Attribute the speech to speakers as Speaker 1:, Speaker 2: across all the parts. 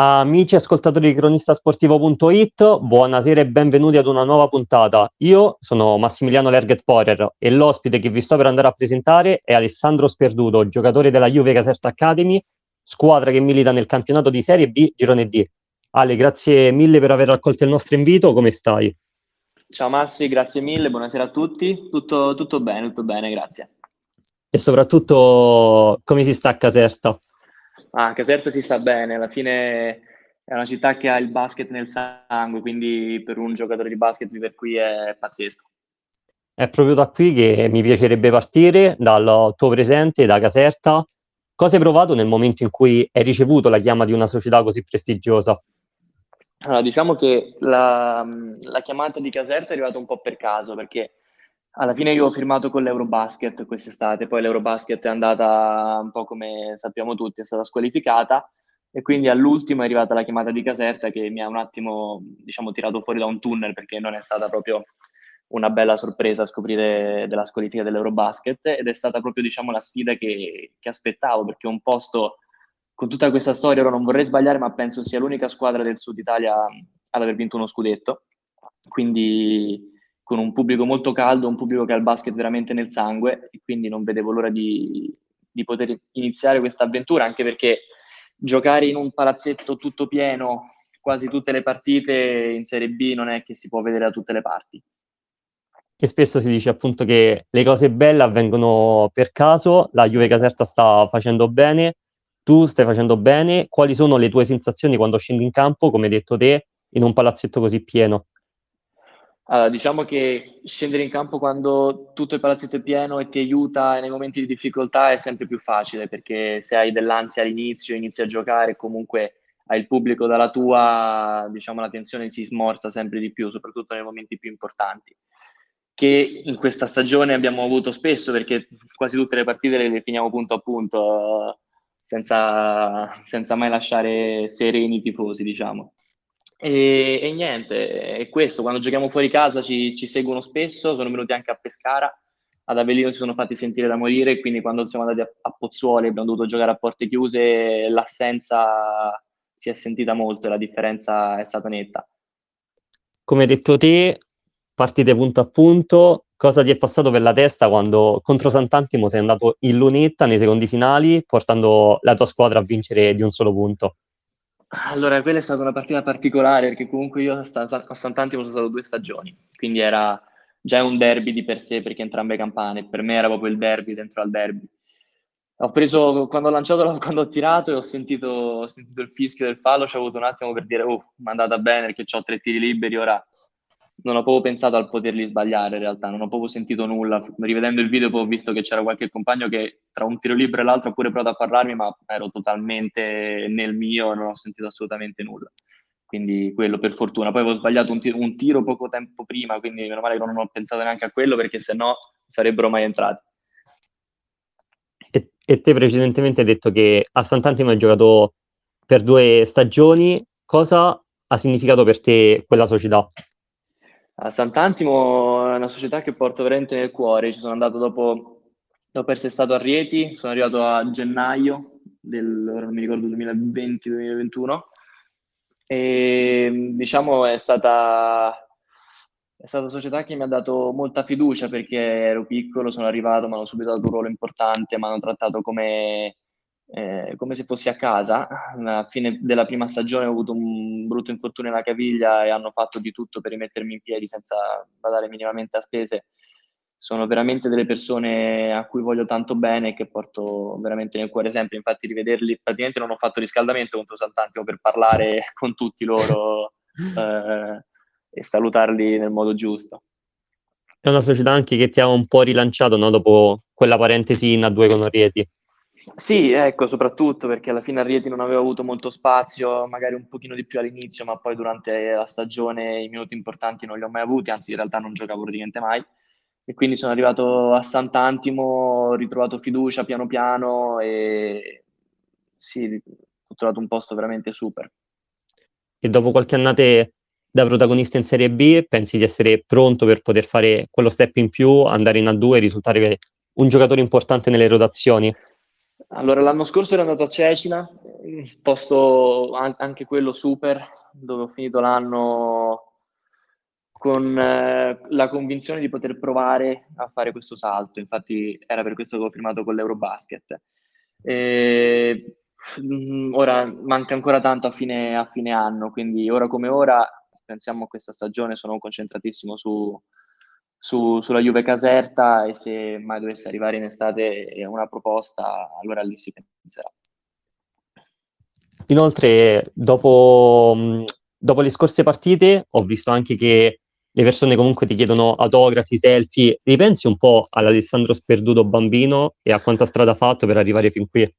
Speaker 1: Amici ascoltatori di cronistasportivo.it, buonasera e benvenuti ad una nuova puntata. Io sono Massimiliano Lerget Porer e l'ospite che vi sto per andare a presentare è Alessandro Sperduto, giocatore della Juve Caserta Academy, squadra che milita nel campionato di Serie B Girone D. Ale, grazie mille per aver accolto il nostro invito, come stai?
Speaker 2: Ciao Massi, grazie mille, buonasera a tutti, tutto, tutto bene, tutto bene, grazie.
Speaker 1: E soprattutto come si sta a Caserta?
Speaker 2: Ah, Caserta si sta bene, alla fine è una città che ha il basket nel sangue, quindi per un giocatore di basket vivere qui è pazzesco.
Speaker 1: È proprio da qui che mi piacerebbe partire, dal tuo presente, da Caserta. Cosa hai provato nel momento in cui hai ricevuto la chiama di una società così prestigiosa?
Speaker 2: Allora, diciamo che la, la chiamata di Caserta è arrivata un po' per caso, perché alla fine io ho firmato con l'Eurobasket quest'estate, poi l'Eurobasket è andata un po' come sappiamo tutti, è stata squalificata e quindi all'ultimo è arrivata la chiamata di Caserta che mi ha un attimo, diciamo, tirato fuori da un tunnel perché non è stata proprio una bella sorpresa scoprire della squalifica dell'Eurobasket ed è stata proprio, diciamo, la sfida che, che aspettavo perché un posto con tutta questa storia, ora non vorrei sbagliare, ma penso sia l'unica squadra del Sud Italia ad aver vinto uno scudetto, quindi con un pubblico molto caldo, un pubblico che ha il basket veramente nel sangue e quindi non vedevo l'ora di, di poter iniziare questa avventura, anche perché giocare in un palazzetto tutto pieno quasi tutte le partite in Serie B non è che si può vedere da tutte le parti.
Speaker 1: E spesso si dice appunto che le cose belle avvengono per caso, la Juve Caserta sta facendo bene, tu stai facendo bene, quali sono le tue sensazioni quando scendi in campo, come hai detto te, in un palazzetto così pieno?
Speaker 2: Allora, diciamo che scendere in campo quando tutto il palazzetto è pieno e ti aiuta nei momenti di difficoltà è sempre più facile perché se hai dell'ansia all'inizio, inizi a giocare, comunque hai il pubblico dalla tua, diciamo la tensione si smorza sempre di più, soprattutto nei momenti più importanti. Che in questa stagione abbiamo avuto spesso perché quasi tutte le partite le finiamo punto a punto senza, senza mai lasciare sereni i tifosi, diciamo. E, e, niente, è questo, quando giochiamo fuori casa ci, ci, seguono spesso, sono venuti anche a Pescara, ad Avellino si sono fatti sentire da morire, quindi quando siamo andati a, a Pozzuoli abbiamo dovuto giocare a porte chiuse, l'assenza si è sentita molto e la differenza è stata netta.
Speaker 1: Come hai detto te, partite punto a punto, cosa ti è passato per la testa quando contro Sant'Antimo sei andato in lunetta nei secondi finali, portando la tua squadra a vincere di un solo punto?
Speaker 2: Allora, quella è stata una partita particolare perché comunque io a Sant'Antimo sono stato due stagioni, quindi era già un derby di per sé perché entrambe campane, per me era proprio il derby dentro al derby. Ho preso, quando ho lanciato, quando ho tirato e ho sentito, ho sentito il fischio del fallo, ci ho avuto un attimo per dire, oh, mi è andata bene perché ho tre tiri liberi, ora non ho proprio pensato al poterli sbagliare in realtà, non ho proprio sentito nulla. Rivedendo il video poi ho visto che c'era qualche compagno che tra un tiro libero e l'altro ha pure provato a parlarmi, ma ero totalmente nel mio, non ho sentito assolutamente nulla. Quindi quello per fortuna. Poi avevo sbagliato un tiro, un tiro poco tempo prima, quindi meno male che non ho pensato neanche a quello perché se no sarebbero mai entrati.
Speaker 1: E, e te precedentemente hai detto che a Sant'Antimo hai giocato per due stagioni. Cosa ha significato per te quella società?
Speaker 2: A Sant'Antimo è una società che porto veramente nel cuore. Ci sono andato dopo, dopo essere stato a Rieti, sono arrivato a gennaio del, non mi ricordo, 2020-2021 e diciamo è stata, è stata una società che mi ha dato molta fiducia perché ero piccolo, sono arrivato, mi hanno subito dato un ruolo importante, mi hanno trattato come eh, come se fossi a casa. Alla fine della prima stagione ho avuto un brutto infortunio alla caviglia e hanno fatto di tutto per rimettermi in piedi senza badare minimamente a spese. Sono veramente delle persone a cui voglio tanto bene e che porto veramente nel cuore sempre. Infatti, rivederli, praticamente non ho fatto riscaldamento contro Sant'Antimo per parlare con tutti loro eh, e salutarli nel modo giusto.
Speaker 1: È una società anche che ti ha un po' rilanciato no? dopo quella parentesi in A2 con Orieti.
Speaker 2: Sì, ecco, soprattutto perché alla fine a Rieti non avevo avuto molto spazio, magari un pochino di più all'inizio, ma poi durante la stagione i minuti importanti non li ho mai avuti, anzi in realtà non giocavo praticamente mai. E quindi sono arrivato a Sant'Antimo, ho ritrovato fiducia piano piano e sì, ho trovato un posto veramente super.
Speaker 1: E dopo qualche annate da protagonista in Serie B, pensi di essere pronto per poter fare quello step in più, andare in A2 e risultare un giocatore importante nelle rotazioni?
Speaker 2: Allora, l'anno scorso ero andato a Cecina, posto anche quello super, dove ho finito l'anno con eh, la convinzione di poter provare a fare questo salto. Infatti era per questo che ho firmato con l'Eurobasket. E, mh, ora manca ancora tanto a fine, a fine, anno, quindi ora come ora pensiamo a questa stagione, sono concentratissimo su, su, sulla Juve Caserta e se mai dovesse arrivare in estate una proposta, allora lì si penserà.
Speaker 1: Inoltre, dopo, dopo le scorse partite, ho visto anche che le persone comunque ti chiedono autografi, selfie. Ripensi un po' all'Alessandro sperduto bambino e a quanta strada ha fatto per arrivare fin qui?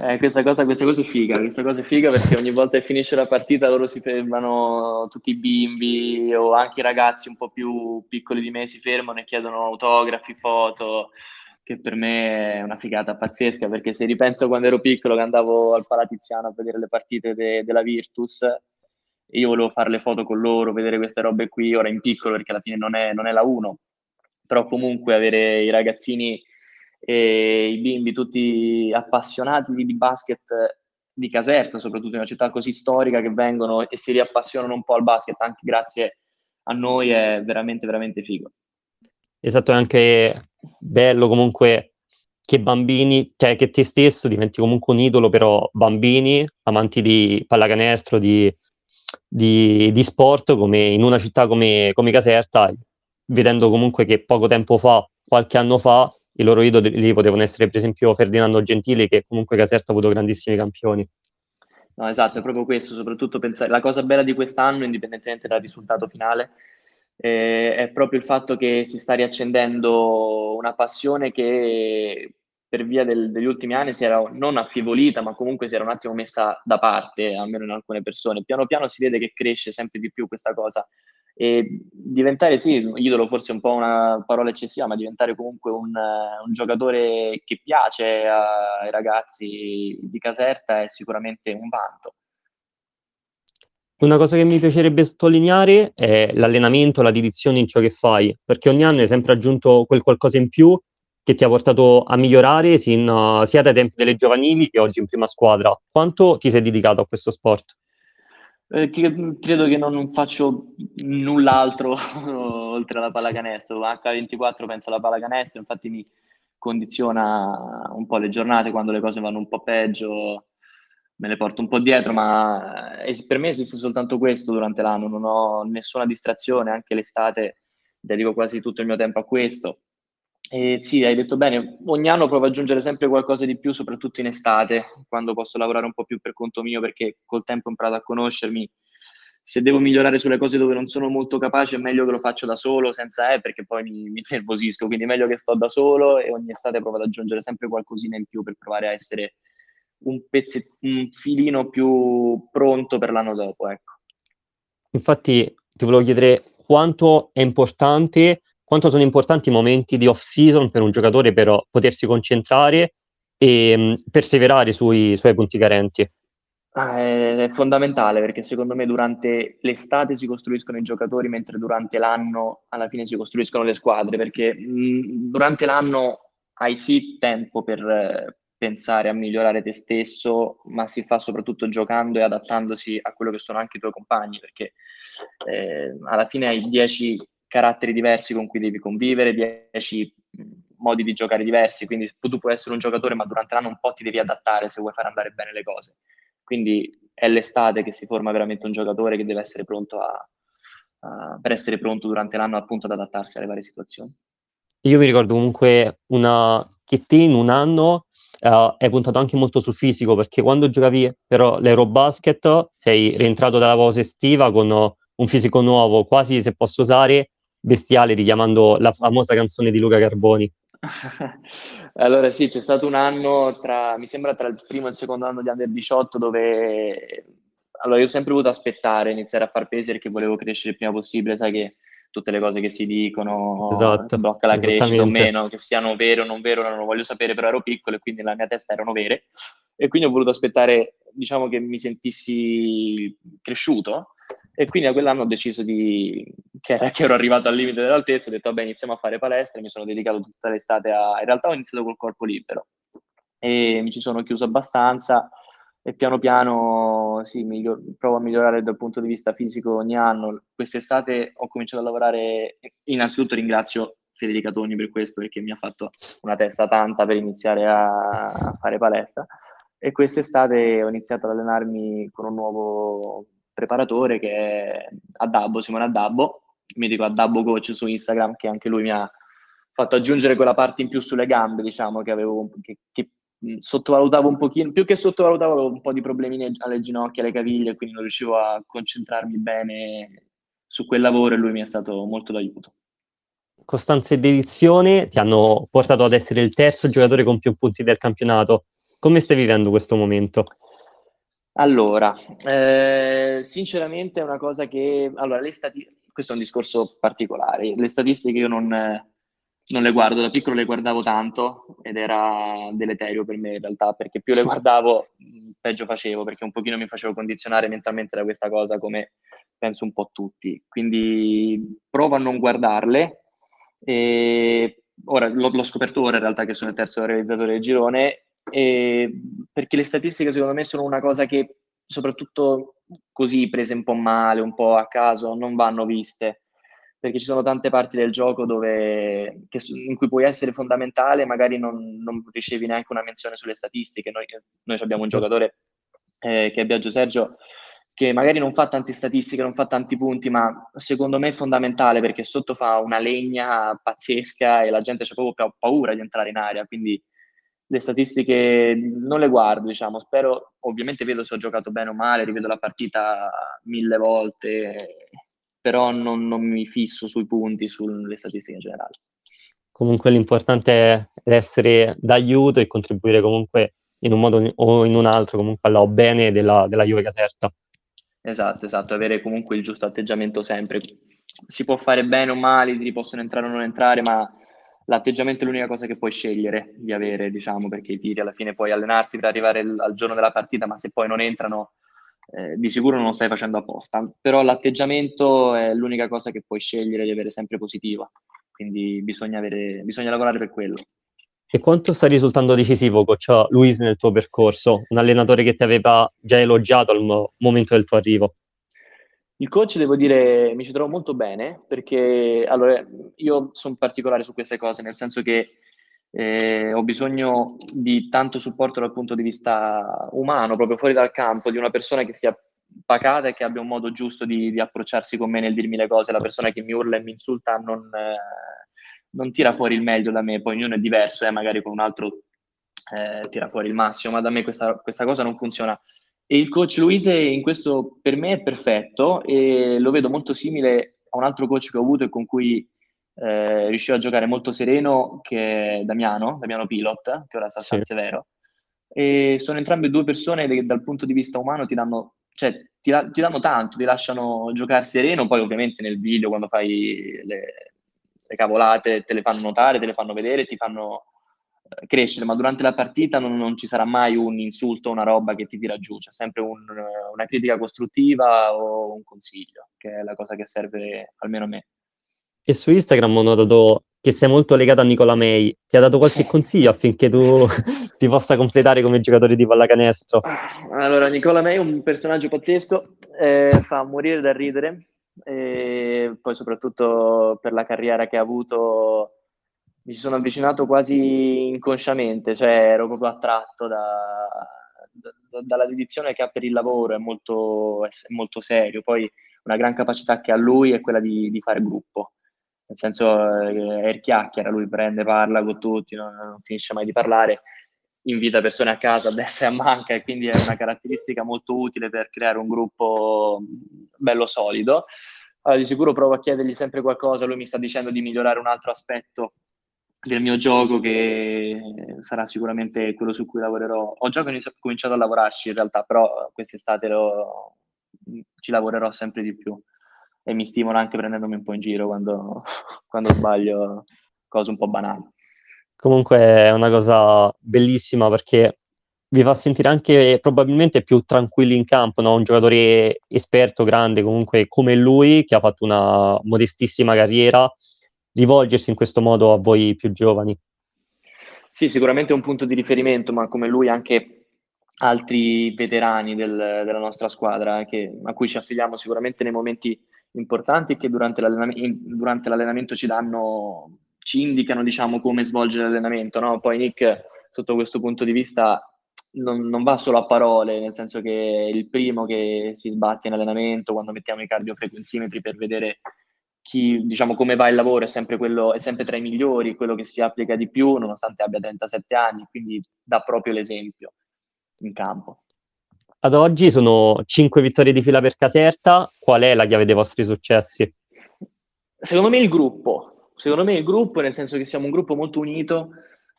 Speaker 2: Eh, questa, cosa, questa cosa è figa, questa cosa è figa perché ogni volta che finisce la partita loro si fermano, tutti i bimbi o anche i ragazzi un po' più piccoli di me si fermano e chiedono autografi, foto, che per me è una figata pazzesca perché se ripenso quando ero piccolo che andavo al Palatiziano a vedere le partite de, della Virtus, io volevo fare le foto con loro, vedere queste robe qui, ora in piccolo perché alla fine non è, non è la 1, però comunque avere i ragazzini e i bimbi tutti appassionati di, basket di Caserta, soprattutto in una città così storica, che vengono e si riappassionano un po' al basket anche grazie a noi, è veramente, veramente figo.
Speaker 1: Esatto, è anche bello comunque che bambini, cioè che te stesso diventi comunque un idolo, però bambini, amanti di pallacanestro, di, di, di sport, come in una città come, come Caserta, vedendo comunque che poco tempo fa, qualche anno fa, i loro idoli potevano essere per esempio Ferdinando Gentili che comunque Caserta ha avuto grandissimi campioni.
Speaker 2: No, esatto, è proprio questo, soprattutto pensare, la cosa bella di quest'anno, indipendentemente dal risultato finale, eh, è proprio il fatto che si sta riaccendendo una passione che per via del, degli ultimi anni si era non affievolita, ma comunque si era un attimo messa da parte, almeno in alcune persone. Piano piano si vede che cresce sempre di più questa cosa e diventare, sì, idolo forse è un po' una parola eccessiva, ma diventare comunque un, un giocatore che piace ai ragazzi di Caserta è sicuramente un vanto.
Speaker 1: Una cosa che mi piacerebbe sottolineare è l'allenamento, la dedizione in ciò che fai, perché ogni anno hai sempre aggiunto quel qualcosa in più che ti ha portato a migliorare sin, sia dai tempi delle giovanili che oggi in prima squadra. Quanto ti sei dedicato a questo sport?
Speaker 2: Eh, credo che non faccio null'altro oltre alla pallacanestro. H24 penso alla pallacanestro, infatti mi condiziona un po' le giornate quando le cose vanno un po' peggio, me le porto un po' dietro, ma eh, per me esiste soltanto questo durante l'anno, non ho nessuna distrazione, anche l'estate dedico quasi tutto il mio tempo a questo. E sì, hai detto bene, ogni anno provo ad aggiungere sempre qualcosa di più, soprattutto in estate, quando posso lavorare un po' più per conto mio, perché col tempo ho imparato a conoscermi. Se devo migliorare sulle cose dove non sono molto capace, è meglio che lo faccio da solo, senza eh, perché poi mi, mi nervosisco. Quindi è meglio che sto da solo e ogni estate provo ad aggiungere sempre qualcosina in più per provare a essere un, pezzetto, un filino più pronto per l'anno dopo. Ecco.
Speaker 1: Infatti, ti volevo chiedere quanto è importante quanto sono importanti i momenti di off-season per un giocatore per potersi concentrare e mh, perseverare sui suoi punti carenti.
Speaker 2: Ah, è fondamentale perché secondo me durante l'estate si costruiscono i giocatori mentre durante l'anno alla fine si costruiscono le squadre perché mh, durante l'anno hai sì tempo per eh, pensare a migliorare te stesso ma si fa soprattutto giocando e adattandosi a quello che sono anche i tuoi compagni perché eh, alla fine hai 10 caratteri diversi con cui devi convivere, 10 modi di giocare diversi, quindi tu puoi essere un giocatore ma durante l'anno un po' ti devi adattare se vuoi fare andare bene le cose. Quindi è l'estate che si forma veramente un giocatore che deve essere pronto a, a, per essere pronto durante l'anno appunto ad adattarsi alle varie situazioni.
Speaker 1: Io mi ricordo comunque una, che in un anno uh, hai puntato anche molto sul fisico perché quando giocavi però l'Eurobasket sei rientrato dalla pausa estiva con un fisico nuovo, quasi se posso usare bestiale, richiamando la famosa canzone di Luca Carboni.
Speaker 2: allora sì, c'è stato un anno tra, mi sembra tra il primo e il secondo anno di Under 18 dove allora io ho sempre voluto aspettare, iniziare a far pesi perché volevo crescere il prima possibile, sai che tutte le cose che si dicono, esatto, blocca la crescita o meno, che siano vere o non vere, non lo voglio sapere, però ero piccolo e quindi nella mia testa erano vere. E quindi ho voluto aspettare, diciamo che mi sentissi cresciuto e quindi a quell'anno ho deciso di, che, che, ero arrivato al limite dell'altezza, ho detto vabbè iniziamo a fare palestra, mi sono dedicato tutta l'estate a... In realtà ho iniziato col corpo libero, e mi ci sono chiuso abbastanza e piano piano sì, miglior- provo a migliorare dal punto di vista fisico ogni anno. Quest'estate ho cominciato a lavorare, innanzitutto ringrazio Federica Togni per questo perché mi ha fatto una testa tanta per iniziare a, a fare palestra e quest'estate ho iniziato ad allenarmi con un nuovo preparatore che è Addabbo, Simone Addabbo, mi dico Addabbo Coach su Instagram che anche lui mi ha fatto aggiungere quella parte in più sulle gambe, diciamo, che avevo, che, che sottovalutavo un pochino, più che sottovalutavo avevo un po' di problemi alle ginocchia, alle caviglie, quindi non riuscivo a concentrarmi bene su quel lavoro e lui mi è stato molto d'aiuto.
Speaker 1: Costanza e dedizione ti hanno portato ad essere il terzo giocatore con più punti del campionato. Come stai vivendo questo momento?
Speaker 2: Allora, eh, sinceramente è una cosa che... Allora, le stati- questo è un discorso particolare. Le statistiche io non, non le guardo, da piccolo le guardavo tanto ed era deleterio per me in realtà, perché più le guardavo peggio facevo, perché un pochino mi facevo condizionare mentalmente da questa cosa, come penso un po' tutti. Quindi provo a non guardarle. E ora l'ho, l'ho scoperto ora in realtà che sono il terzo realizzatore del girone, perché le statistiche secondo me sono una cosa che soprattutto così prese un po' male, un po' a caso, non vanno viste perché ci sono tante parti del gioco dove, che, in cui puoi essere fondamentale, magari non, non, ricevi neanche una menzione sulle statistiche. Noi, noi abbiamo un giocatore eh, che è Biagio Sergio che magari non fa tante statistiche, non fa tanti punti, ma secondo me è fondamentale perché sotto fa una legna pazzesca e la gente ha proprio paura di entrare in aria, quindi le statistiche non le guardo, diciamo, spero, ovviamente vedo se ho giocato bene o male, rivedo la partita mille volte, però non, non mi fisso sui punti, sulle statistiche in generale.
Speaker 1: Comunque l'importante è essere d'aiuto e contribuire comunque in un modo o in un altro comunque alla bene della, della Juve Caserta.
Speaker 2: Esatto, esatto, avere comunque il giusto atteggiamento sempre. Si può fare bene o male, i tiri possono entrare o non entrare, ma l'atteggiamento è l'unica cosa che puoi scegliere di avere, diciamo, perché i tiri alla fine puoi allenarti per arrivare al giorno della partita, ma se poi non entrano eh, di sicuro non lo stai facendo apposta, però l'atteggiamento è l'unica cosa che puoi scegliere di avere sempre positiva, quindi bisogna, avere, bisogna lavorare per quello.
Speaker 1: E quanto sta risultando decisivo coach Luis nel tuo percorso, un allenatore che ti aveva già elogiato al mo- momento del tuo arrivo?
Speaker 2: Il coach, devo dire, mi ci trovo molto bene perché allora, io sono particolare su queste cose, nel senso che eh, ho bisogno di tanto supporto dal punto di vista umano, proprio fuori dal campo, di una persona che sia pacata e che abbia un modo giusto di, di approcciarsi con me nel dirmi le cose. La persona che mi urla e mi insulta non, eh, non tira fuori il meglio da me, poi ognuno è diverso, eh, magari con un altro eh, tira fuori il massimo, ma da me questa, questa cosa non funziona. E il coach Luise in questo per me è perfetto e lo vedo molto simile a un altro coach che ho avuto e con cui eh, riusciva a giocare molto sereno, che è Damiano, Damiano Pilot, che ora sta a San Severo. E sono entrambe due persone che dal punto di vista umano ti danno, cioè, ti, ti danno tanto, ti lasciano giocare sereno, poi ovviamente nel video quando fai le, le cavolate te le fanno notare, te le fanno vedere, ti fanno crescere, ma durante la partita non, non, ci sarà mai un insulto, una roba che ti tira giù, c'è sempre un, una critica costruttiva o un consiglio, che è la cosa che serve almeno a me.
Speaker 1: E su Instagram ho notato che sei molto legato a Nicola May. Ti ha dato qualche consiglio affinché tu ti possa completare come giocatore di pallacanestro?
Speaker 2: Allora, Nicola May è un personaggio pazzesco, eh, fa morire da ridere, e poi soprattutto per la carriera che ha avuto mi ci sono avvicinato quasi inconsciamente, cioè ero proprio attratto da, da, dalla dedizione che ha per il lavoro, è molto, è molto serio. Poi una gran capacità che ha lui è quella di, di fare gruppo nel senso eh, è il chiacchiera, lui prende, parla con tutti, non, non, finisce mai di parlare, invita persone a casa a destra e a manca e quindi è una caratteristica molto utile per creare un gruppo bello solido. Allora, di sicuro provo a chiedergli sempre qualcosa, lui mi sta dicendo di migliorare un altro aspetto del mio gioco che sarà sicuramente quello su cui lavorerò. Ho già cominciato a lavorarci in realtà, però quest'estate lo, ci lavorerò sempre di più e mi stimola anche prendendomi un po' in giro quando, quando sbaglio cose un po' banali.
Speaker 1: Comunque è una cosa bellissima perché vi fa sentire anche probabilmente più tranquilli in campo, no? un giocatore esperto, grande comunque come lui, che ha fatto una modestissima carriera, rivolgersi in questo modo a voi più giovani.
Speaker 2: Sì, sicuramente è un punto di riferimento, ma come lui anche altri veterani del, della nostra squadra che, a cui ci affiliamo sicuramente nei momenti importanti che durante, l'allenamento, durante l'allenamento ci danno, ci indicano diciamo come svolgere l'allenamento. No? Poi Nick, sotto questo punto di vista, non, non, va solo a parole, nel senso che è il primo che si sbatte in allenamento quando mettiamo i cardiofrequenzimetri per vedere chi, diciamo, come va il lavoro, è sempre, quello, è sempre tra i migliori, quello che si applica di più, nonostante abbia 37 anni, quindi dà proprio l'esempio in campo.
Speaker 1: Ad oggi sono 5 vittorie di fila per Caserta, qual è la chiave dei vostri successi?
Speaker 2: Secondo me il gruppo, secondo me il gruppo, nel senso che siamo un gruppo molto unito,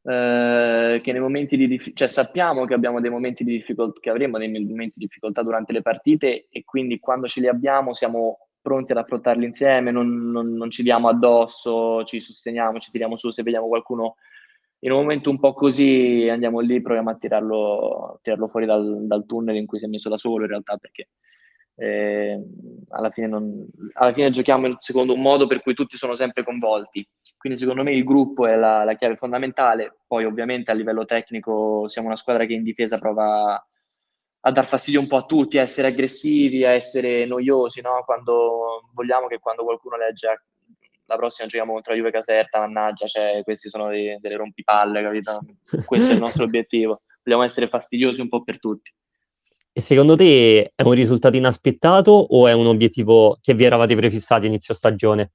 Speaker 2: eh, che nei momenti di dif- cioè sappiamo che abbiamo dei momenti di difficoltà, che avremo dei momenti di difficoltà durante le partite e quindi quando ce li abbiamo siamo pronti ad affrontarli insieme, non, non, non ci diamo addosso, ci sosteniamo, ci tiriamo su se vediamo qualcuno in un momento un po' così andiamo lì, proviamo a tirarlo, tirarlo fuori dal, dal, tunnel in cui si è messo da solo in realtà perché eh, alla, fine non, alla, fine giochiamo secondo un modo per cui tutti sono sempre coinvolti. Quindi secondo me il gruppo è la, la, chiave fondamentale. Poi ovviamente a livello tecnico siamo una squadra che in difesa prova a dar fastidio un po' a tutti, a essere aggressivi, a essere noiosi, no? Quando vogliamo che quando qualcuno legge la prossima giochiamo contro la Juve Caserta, mannaggia, cioè, questi sono dei, delle rompipalle, capito? Questo è il nostro obiettivo. Vogliamo essere fastidiosi un po' per tutti.
Speaker 1: E secondo te è un risultato inaspettato o è un obiettivo che vi eravate prefissati inizio stagione?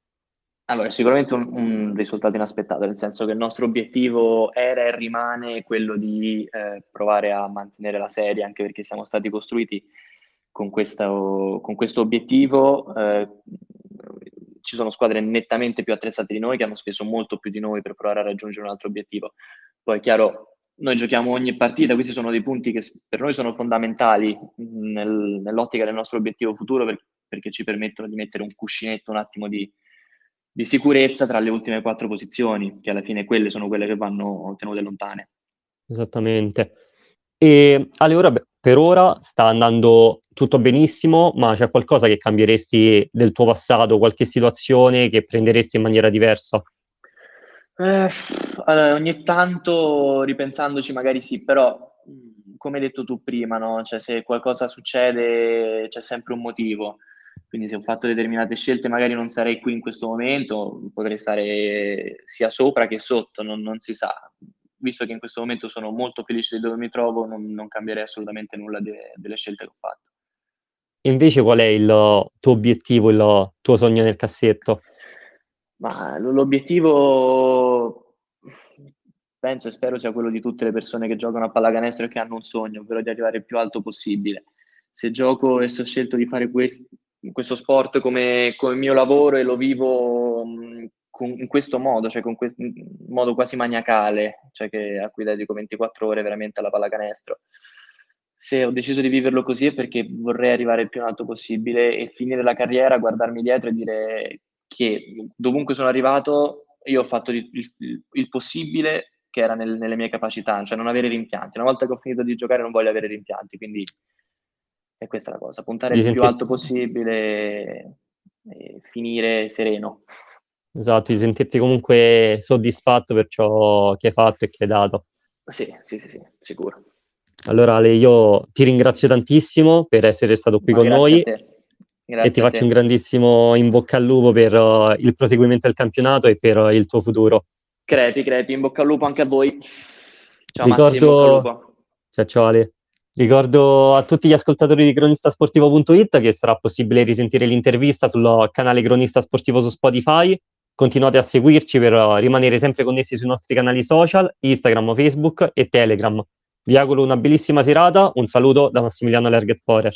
Speaker 2: Allora, sicuramente un, un, risultato inaspettato, nel senso che il nostro obiettivo era e rimane quello di eh, provare a mantenere la serie, anche perché siamo stati costruiti con, questa, con questo obiettivo. Eh, ci sono squadre nettamente più attrezzate di noi che hanno speso molto più di noi per provare a raggiungere un altro obiettivo. Poi è chiaro, noi giochiamo ogni partita, questi sono dei punti che per noi sono fondamentali nel, nell'ottica del nostro obiettivo futuro per, perché ci permettono di mettere un cuscinetto un attimo di, di sicurezza tra le ultime quattro posizioni, che alla fine quelle sono quelle che vanno tenute lontane.
Speaker 1: Esattamente. E ora, per ora sta andando tutto benissimo, ma c'è qualcosa che cambieresti del tuo passato, qualche situazione che prenderesti in maniera diversa?
Speaker 2: Eh, allora, ogni tanto ripensandoci magari sì, però come hai detto tu prima, no? cioè, se qualcosa succede c'è sempre un motivo. Quindi se ho fatto determinate scelte magari non sarei qui in questo momento, potrei stare sia sopra che sotto, non, non si sa. Visto che in questo momento sono molto felice di dove mi trovo, non, non cambierei assolutamente nulla de, delle scelte che ho fatto.
Speaker 1: Invece qual è il tuo obiettivo, il tuo sogno nel cassetto?
Speaker 2: Ma l'obiettivo penso e spero sia quello di tutte le persone che giocano a pallacanestro e che hanno un sogno, ovvero di arrivare il più alto possibile. Se gioco e se ho scelto di fare questo, questo sport come, come, mio lavoro e lo vivo mh, con, in questo modo, cioè con questo modo quasi maniacale, cioè che, a cui dedico 24 ore veramente alla pallacanestro. Se ho deciso di viverlo così è perché vorrei arrivare il più in alto possibile e finire la carriera, guardarmi dietro e dire che dovunque sono arrivato io ho fatto il, il, il possibile che era nel, nelle mie capacità, cioè non avere rimpianti. Una volta che ho finito di giocare non voglio avere rimpianti, quindi è questa la cosa, puntare il più alto possibile e finire sereno.
Speaker 1: Esatto, di sentirti comunque soddisfatto per ciò che hai fatto e che hai dato.
Speaker 2: Sì, sì, sì, sì sicuro.
Speaker 1: Allora Ale, io ti ringrazio tantissimo per essere stato qui Ma con noi e ti faccio un grandissimo in bocca al lupo per uh, il proseguimento del campionato e per uh, il tuo futuro.
Speaker 2: Crepi, crepi, in bocca al lupo anche a voi.
Speaker 1: Ciao Ricordo... Massimo, Ciao, ciao Ale. Ricordo a tutti gli ascoltatori di cronistasportivo.it che sarà possibile risentire l'intervista sul canale Cronista Sportivo su Spotify. Continuate a seguirci per rimanere sempre connessi sui nostri canali social, Instagram, Facebook e Telegram. Vi auguro una bellissima serata, un saluto da Massimiliano Lerget Forer.